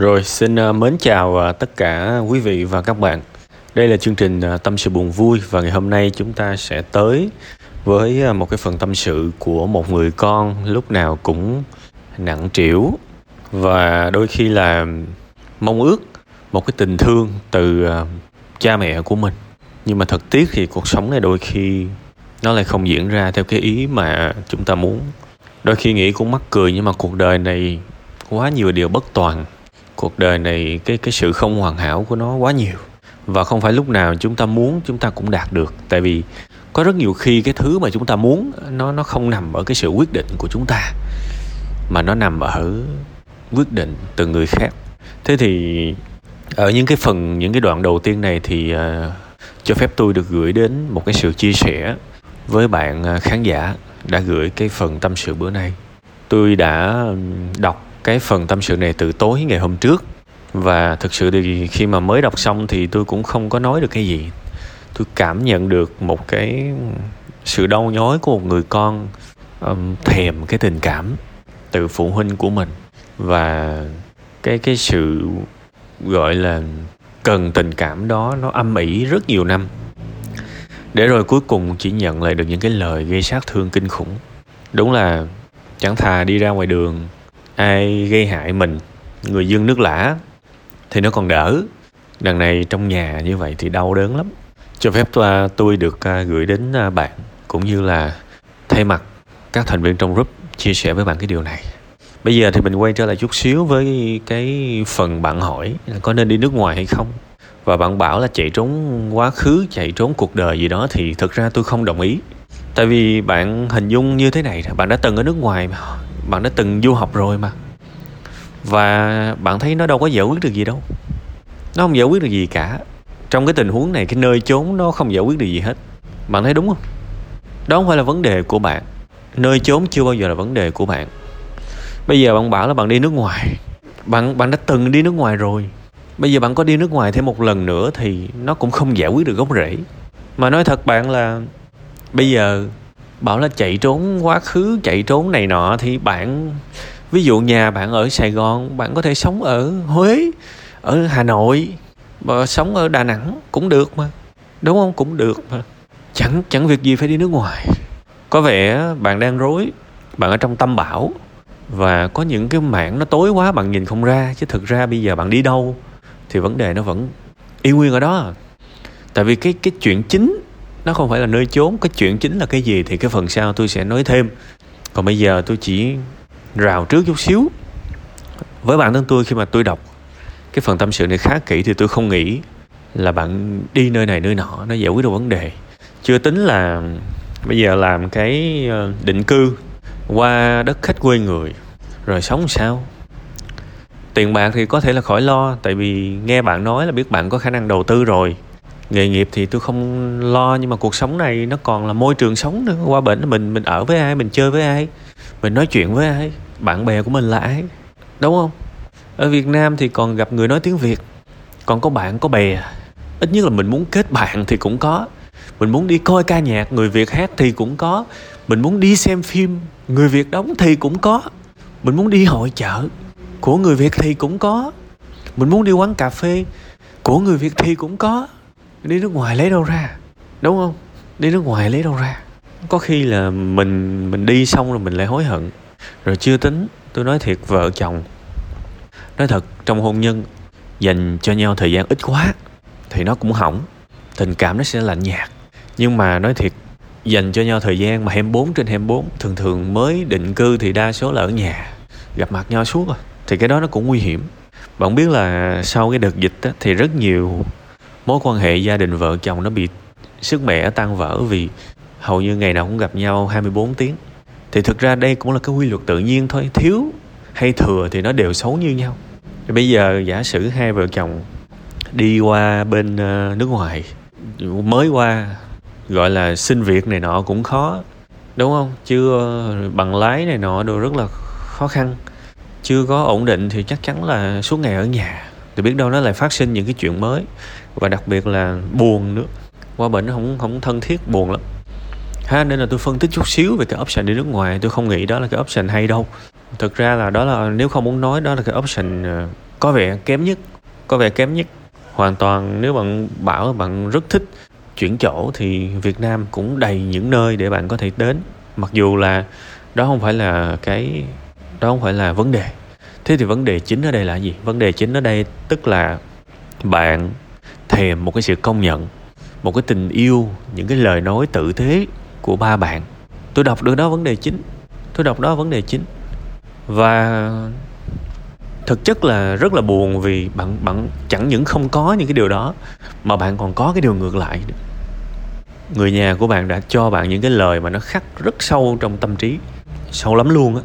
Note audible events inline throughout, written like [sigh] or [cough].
Rồi, xin à, mến chào à, tất cả quý vị và các bạn. Đây là chương trình à, Tâm sự buồn vui và ngày hôm nay chúng ta sẽ tới với một cái phần tâm sự của một người con lúc nào cũng nặng trĩu và đôi khi là mong ước một cái tình thương từ cha mẹ của mình. Nhưng mà thật tiếc thì cuộc sống này đôi khi nó lại không diễn ra theo cái ý mà chúng ta muốn. Đôi khi nghĩ cũng mắc cười nhưng mà cuộc đời này quá nhiều điều bất toàn cuộc đời này cái cái sự không hoàn hảo của nó quá nhiều. Và không phải lúc nào chúng ta muốn chúng ta cũng đạt được. Tại vì có rất nhiều khi cái thứ mà chúng ta muốn nó nó không nằm ở cái sự quyết định của chúng ta mà nó nằm ở quyết định từ người khác. Thế thì ở những cái phần những cái đoạn đầu tiên này thì uh, cho phép tôi được gửi đến một cái sự chia sẻ với bạn ờ, khán giả đã gửi cái phần tâm sự bữa nay. Tôi đã đọc cái phần tâm sự này từ tối ngày hôm trước. Và thực sự thì khi mà mới đọc xong thì tôi cũng không có nói được cái gì. Tôi cảm nhận được một cái sự đau nhói của một người con um, thèm cái tình cảm từ phụ huynh của mình. Và cái cái sự gọi là cần tình cảm đó nó âm ỉ rất nhiều năm. Để rồi cuối cùng chỉ nhận lại được những cái lời gây sát thương kinh khủng. Đúng là chẳng thà đi ra ngoài đường ai gây hại mình, người dương nước lã, thì nó còn đỡ. Đằng này trong nhà như vậy thì đau đớn lắm. Cho phép à, tôi được à, gửi đến à, bạn cũng như là thay mặt các thành viên trong group chia sẻ với bạn cái điều này. Bây giờ thì mình quay trở lại chút xíu với cái phần bạn hỏi là có nên đi nước ngoài hay không? Và bạn bảo là chạy trốn quá khứ, chạy trốn cuộc đời gì đó thì thực ra tôi không đồng ý. Tại vì bạn hình dung như thế này bạn đã từng ở nước ngoài mà bạn đã từng du học rồi mà. Và bạn thấy nó đâu có giải quyết được gì đâu. Nó không giải quyết được gì cả. Trong cái tình huống này, cái nơi trốn nó không giải quyết được gì hết. Bạn thấy đúng không? Đó không phải là vấn đề của bạn. Nơi trốn chưa bao giờ là vấn đề của bạn. Bây giờ bạn bảo là bạn đi nước ngoài. Bạn bạn đã từng đi nước ngoài rồi. Bây giờ bạn có đi nước ngoài thêm một lần nữa thì nó cũng không giải quyết được gốc rễ. Mà nói thật bạn là bây giờ bảo là chạy trốn quá khứ, chạy trốn này nọ, thì bạn, ví dụ nhà bạn ở sài gòn, bạn có thể sống ở huế, ở hà nội, và sống ở đà nẵng cũng được mà. Đúng không? Cũng được mà. Chẳng chẳng việc gì phải đi nước ngoài. Có vẻ bạn đang rối, bạn ở trong tâm bảo, và có những cái mảng nó tối quá bạn nhìn không ra, chứ thực ra bây giờ bạn đi đâu, thì vấn đề nó vẫn y nguyên ở đó à. tại vì cái cái chuyện chính nó không phải là nơi trốn cái chuyện chính là cái gì thì cái phần sau tôi sẽ nói thêm. Còn bây giờ tôi chỉ rào trước chút xíu. Với bản thân tôi, khi mà tôi đọc cái phần tâm sự này khá kỹ thì tôi không nghĩ là bạn đi nơi này nơi nọ nó giải quyết được vấn đề. Chưa tính là bây giờ làm cái ờ, định cư qua đất khách quê người rồi sống sao? Tiền bạc thì có thể là khỏi lo, tại vì nghe bạn nói là biết bạn có khả năng đầu tư rồi nghề nghiệp thì tôi không lo, nhưng mà cuộc sống này nó còn là môi trường sống nữa. Qua bệnh mình mình ở với ai, mình chơi với ai, mình nói chuyện với ai, bạn bè của mình là ai, đúng không? Ở việt nam thì còn gặp người nói tiếng việt, còn có bạn, có bè. Ít nhất là mình muốn kết bạn thì cũng có. Mình muốn đi coi ca nhạc, người việt hát thì cũng có. Mình muốn đi xem phim, người việt đóng thì cũng có. Mình muốn đi hội chợ, của người việt thì cũng có. Mình muốn đi quán cà phê, của người việt thì cũng có đi nước ngoài lấy đâu ra? Đúng không? Đi nước ngoài lấy đâu ra? Có khi là mình mình đi xong rồi mình lại hối hận. Rồi chưa tính tôi nói thiệt vợ chồng. Nói thật trong hôn nhân dành cho nhau thời gian ít quá thì nó cũng hỏng. Tình cảm nó sẽ lạnh nhạt. Nhưng mà nói thiệt dành cho nhau thời gian mà 24 trên 24 thường thường mới định cư thì đa số là ở nhà. Gặp mặt nhau suốt rồi thì cái đó nó cũng nguy hiểm. Bạn biết là sau cái đợt dịch á, thì rất nhiều mối quan hệ gia đình vợ chồng nó bị sức mẻ tan vỡ vì hầu như ngày nào cũng gặp nhau 24 tiếng. Thì thực ra đây cũng là cái quy luật tự nhiên thôi. Thiếu hay thừa thì nó đều xấu như nhau. Thì bây giờ giả sử hai vợ chồng đi qua bên ờ, nước ngoài, mới qua, gọi là xin việc này nọ cũng khó, đúng không? Chưa bằng lái này nọ đồ rất là khó khăn. Chưa có ổn định thì chắc chắn là suốt ngày ở nhà. Thì biết đâu nó lại phát sinh những cái chuyện mới và đặc biệt là buồn nữa. Qua bệnh nó không không thân thiết, buồn lắm. Ha, nên là tôi phân tích chút xíu về cái option đi nước ngoài. Tôi không nghĩ đó là cái option hay đâu. Thực ra là đó là, nếu không muốn nói, đó là cái option ờ, có vẻ kém nhất, có vẻ kém nhất. Hoàn toàn, nếu bạn bảo bạn rất thích chuyển chỗ thì Việt Nam cũng đầy những nơi để bạn có thể đến. Mặc dù là đó không phải là cái, đó không phải là vấn đề. Thế thì vấn đề chính ở đây là gì? Vấn đề chính ở đây tức là bạn thèm một cái sự công nhận, một cái tình yêu, những cái lời nói tự thế của ba bạn. Tôi đọc được đó vấn đề chính. Tôi đọc đó vấn đề chính. Và thực chất là rất là buồn vì bạn bạn chẳng những không có những cái điều đó, mà bạn còn có cái điều ngược lại người nhà của bạn đã cho bạn những cái lời mà nó khắc rất sâu trong tâm trí, sâu lắm luôn á.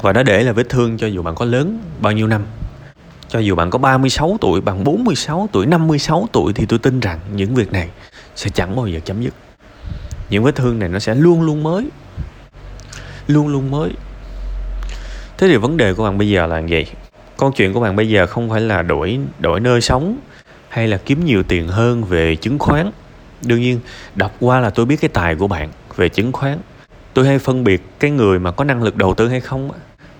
Và nó để là vết thương cho dù bạn có lớn bao nhiêu năm cho dù bạn có 36 tuổi, bạn 46 tuổi, 56 tuổi thì tôi tin rằng những việc này sẽ chẳng bao giờ chấm dứt. Những vết thương này nó sẽ luôn luôn mới. Luôn luôn mới. Thế thì vấn đề của bạn bây giờ là gì? Câu chuyện của bạn bây giờ không phải là đổi đổi nơi sống hay là kiếm nhiều tiền hơn về chứng khoán. Đương nhiên, đọc qua là tôi biết cái tài của bạn về chứng khoán. Tôi hay phân biệt cái người mà có năng lực đầu tư hay không.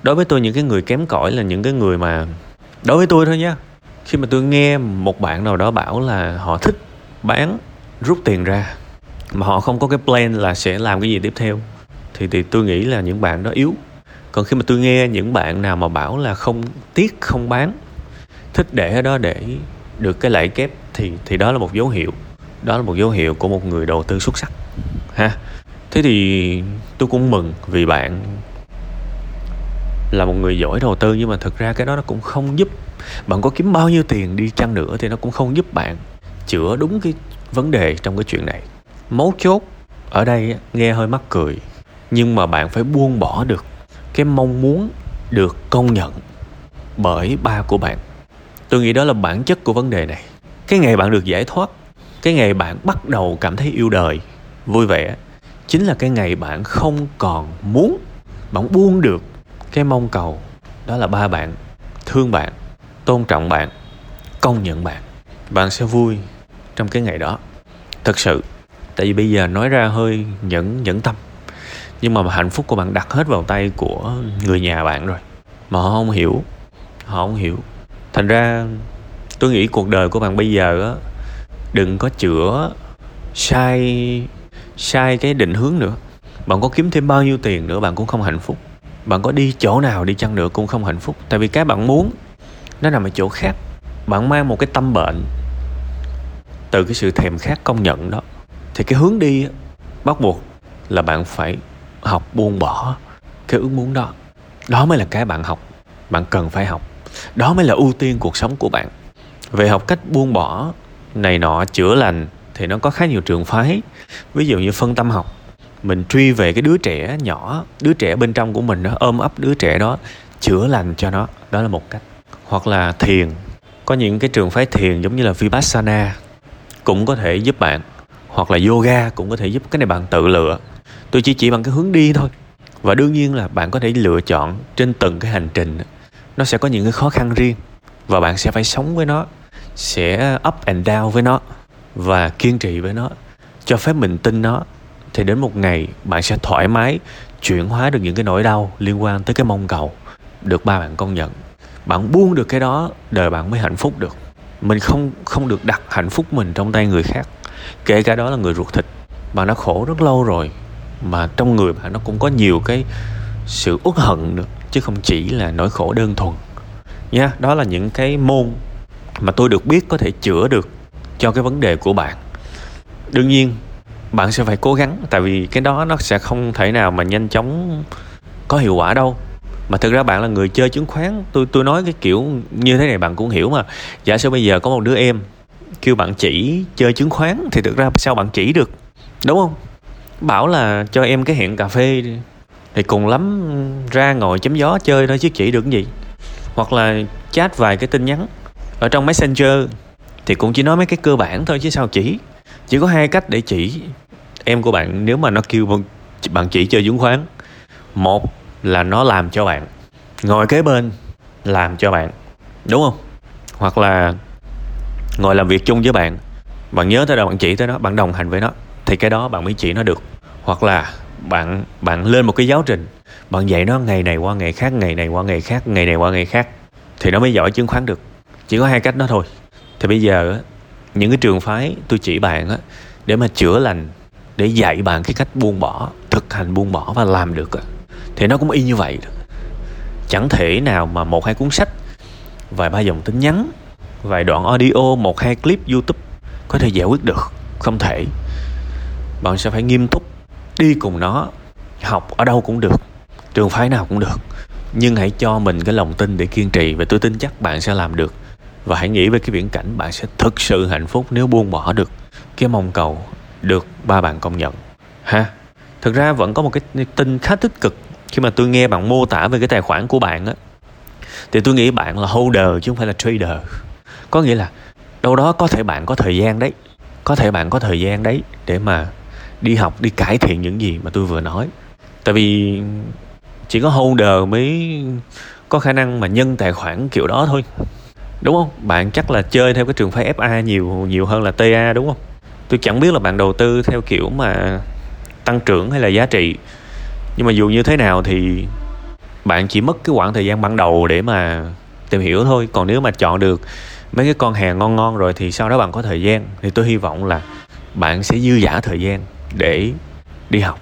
Đối với tôi những cái người kém cỏi là những cái người mà đối với tôi thôi nha. Khi mà tôi nghe một bạn nào đó bảo là họ thích bán rút tiền ra, mà họ không có cái plan là sẽ làm cái gì tiếp theo, thì thì tôi nghĩ là những bạn đó yếu. Còn khi mà tôi nghe những bạn nào mà bảo là không tiếc, không bán, thích để ở đó để được cái lãi kép, thì thì đó là một dấu hiệu. Đó là một dấu hiệu của một người đầu tư xuất sắc. Ha. Thế thì tôi cũng mừng vì bạn là một người giỏi đầu tư, nhưng mà thực ra cái đó nó cũng không giúp bạn có kiếm bao nhiêu tiền đi chăng nữa thì nó cũng không giúp bạn chữa đúng cái vấn đề trong cái chuyện này. Mấu chốt ở đây nghe hơi mắc cười, nhưng mà bạn phải buông bỏ được cái mong muốn được công nhận bởi ba của bạn. Tôi nghĩ đó là bản chất của vấn đề này. Cái ngày bạn được giải thoát, cái ngày bạn bắt đầu cảm thấy yêu đời, vui vẻ, chính là cái ngày bạn không còn muốn, bạn buông được cái mong cầu, đó là ba bạn, thương bạn, tôn trọng bạn, công nhận bạn. Bạn sẽ vui trong cái ngày đó. Thật sự, tại vì bây giờ nói ra hơi nhẫn nhẫn tâm, nhưng mà hạnh phúc của bạn đặt hết vào tay của người nhà bạn rồi, mà họ không hiểu, họ không hiểu. Thành ra, tôi nghĩ cuộc đời của bạn bây giờ á, đừng có chữa sai sai cái định hướng nữa. Bạn có kiếm thêm bao nhiêu tiền nữa, bạn cũng không hạnh phúc bạn có đi chỗ nào đi chăng nữa cũng không hạnh phúc. Tại vì cái bạn muốn, nó nằm ở chỗ khác. Bạn mang một cái tâm bệnh từ cái sự thèm khát công nhận đó. Thì cái hướng đi bắt buộc là bạn phải học buông bỏ cái ước muốn đó. Đó mới là cái bạn học, bạn cần phải học. Đó mới là ưu tiên cuộc sống của bạn. Về học cách buông bỏ này nọ, chữa lành thì nó có khá nhiều trường phái. Ví dụ như phân tâm học mình truy về cái đứa trẻ nhỏ, đứa trẻ bên trong của mình đó, ôm ấp đứa trẻ đó, chữa lành cho nó. Đó là một cách. Hoặc là thiền. Có những cái trường phái thiền giống như là vipassana cũng có thể giúp bạn. Hoặc là yoga cũng có thể giúp cái này bạn tự lựa. Tôi chỉ chỉ bằng cái hướng đi thôi. Và đương nhiên là bạn có thể lựa chọn trên từng cái hành trình nó sẽ có những cái khó khăn riêng. Và bạn sẽ phải sống với nó, sẽ up and down với nó và kiên trì với nó, cho phép mình tin nó thì đến một ngày bạn sẽ thoải mái chuyển hóa được những cái nỗi đau liên quan tới cái mong cầu được ba bạn công nhận. Bạn buông được cái đó, đời bạn mới hạnh phúc được. Mình không không được đặt hạnh phúc mình trong tay người khác, kể cả đó là người ruột thịt. Bạn đã khổ rất lâu rồi, mà trong người bạn nó cũng có nhiều cái sự uất hận nữa, chứ không chỉ là nỗi khổ đơn thuần. Nha, đó là những cái môn mà tôi được biết có thể chữa được cho cái vấn đề của bạn. Đương nhiên bạn sẽ phải cố gắng, tại vì cái đó nó sẽ không thể nào mà nhanh chóng có hiệu quả đâu. Mà thực ra bạn là người chơi chứng khoán, tôi tôi nói cái kiểu như thế này bạn cũng hiểu mà. Giả sử bây giờ có một đứa em kêu bạn chỉ chơi chứng khoán thì thực ra sao bạn chỉ được, đúng không? Bảo là cho em cái hẹn cà phê thì cùng lắm ra ngồi chém gió chơi thôi chứ chỉ được cái gì. Hoặc là chat vài cái tin nhắn ở trong messenger thì cũng chỉ nói mấy cái cơ bản thôi chứ sao chỉ. Chỉ có hai cách để chỉ em của bạn, nếu mà nó kêu bạn chỉ chơi chứng khoán một là nó làm cho bạn. Ngồi kế bên, làm cho bạn. Đúng không? Hoặc là ngồi làm việc chung với bạn. Bạn nhớ tới đâu bạn chỉ tới nó bạn đồng hành với nó, thì cái đó bạn mới chỉ nó được. Hoặc là bạn bạn lên một cái giáo trình, bạn dạy nó ngày này qua ngày khác, ngày này qua ngày khác, ngày này qua ngày khác, thì nó mới giỏi chứng khoán được. Chỉ có hai cách đó thôi. Thì bây giờ những cái trường phái tôi chỉ bạn á, để mà chữa lành để dạy bạn cái cách buông bỏ, thực hành buông bỏ và làm được thì nó cũng y như vậy chẳng thể nào mà một hai cuốn sách, vài ba dòng tin nhắn, vài đoạn audio, một hai clip youtube có thể giải quyết được. Không thể. Bạn sẽ phải nghiêm túc đi cùng nó, học ở đâu cũng được, trường phái nào cũng được. Nhưng hãy cho mình cái lòng tin để kiên trì và tôi tin chắc bạn sẽ làm được. Và hãy nghĩ về cái viễn cảnh bạn sẽ thực sự hạnh phúc nếu buông bỏ được cái mong cầu được ba bạn công nhận. Ha? Thực ra vẫn có một cái tin khá tích cực khi mà tôi nghe bạn mô tả về cái tài khoản của bạn á. Thì tôi nghĩ bạn là holder chứ không phải là trader. Có nghĩa là đâu đó có thể bạn có thời gian đấy, có thể bạn có thời gian đấy để mà đi học, đi cải thiện những gì mà tôi vừa nói. Tại vì chỉ có holder mới có khả năng mà nhân tài khoản kiểu đó thôi. Đúng không? Bạn chắc là chơi theo cái trường phái FA nhiều nhiều hơn là TA đúng không? Tôi chẳng biết là bạn đầu tư theo kiểu mà tăng trưởng hay là giá trị. Nhưng mà dù như thế nào thì bạn chỉ mất cái khoảng thời gian ban đầu để mà tìm hiểu thôi. Còn nếu mà chọn được mấy cái con hàng ngon ngon rồi thì sau đó bạn có thời gian. Thì tôi hy vọng là bạn sẽ dư giả thời gian để đi học,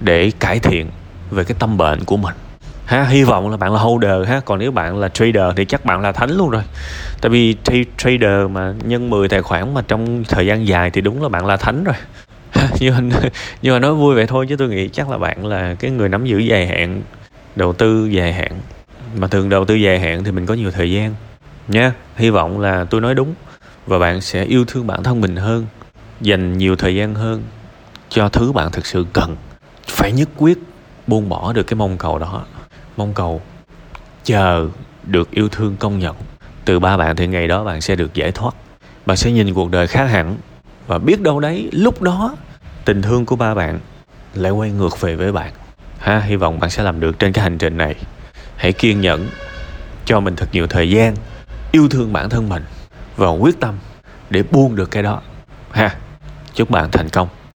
để cải thiện về cái tâm bệnh của mình ha hy vọng là bạn là holder ha. Còn nếu bạn là trader thì chắc bạn là thánh luôn rồi. Tại vì trader mà nhân 10 tài khoản mà trong thời gian dài thì đúng là bạn là thánh rồi. [laughs] Nhưng mà, nhưng mà nói vui vậy thôi chứ tôi nghĩ chắc là bạn là cái người nắm giữ dài hạn đầu tư dài hạn. Mà thường đầu tư dài hạn thì mình có nhiều thời gian nha. Hy vọng là tôi nói đúng và bạn sẽ yêu thương bản thân mình hơn dành nhiều thời gian hơn cho thứ bạn thực sự cần. Phải nhất quyết buông bỏ được cái mong cầu đó mong cầu. Chờ được yêu thương công nhận, từ ba bạn thì ngày đó bạn sẽ được giải thoát. Bạn sẽ nhìn cuộc đời khác hẳn và biết đâu đấy, lúc đó, tình thương của ba bạn lại quay ngược về với bạn. Ha, hy vọng bạn sẽ làm được trên cái hành trình này. Hãy kiên nhẫn, cho mình thật nhiều thời gian, yêu thương bản thân mình và quyết tâm để buông được cái đó. Ha, chúc bạn thành công.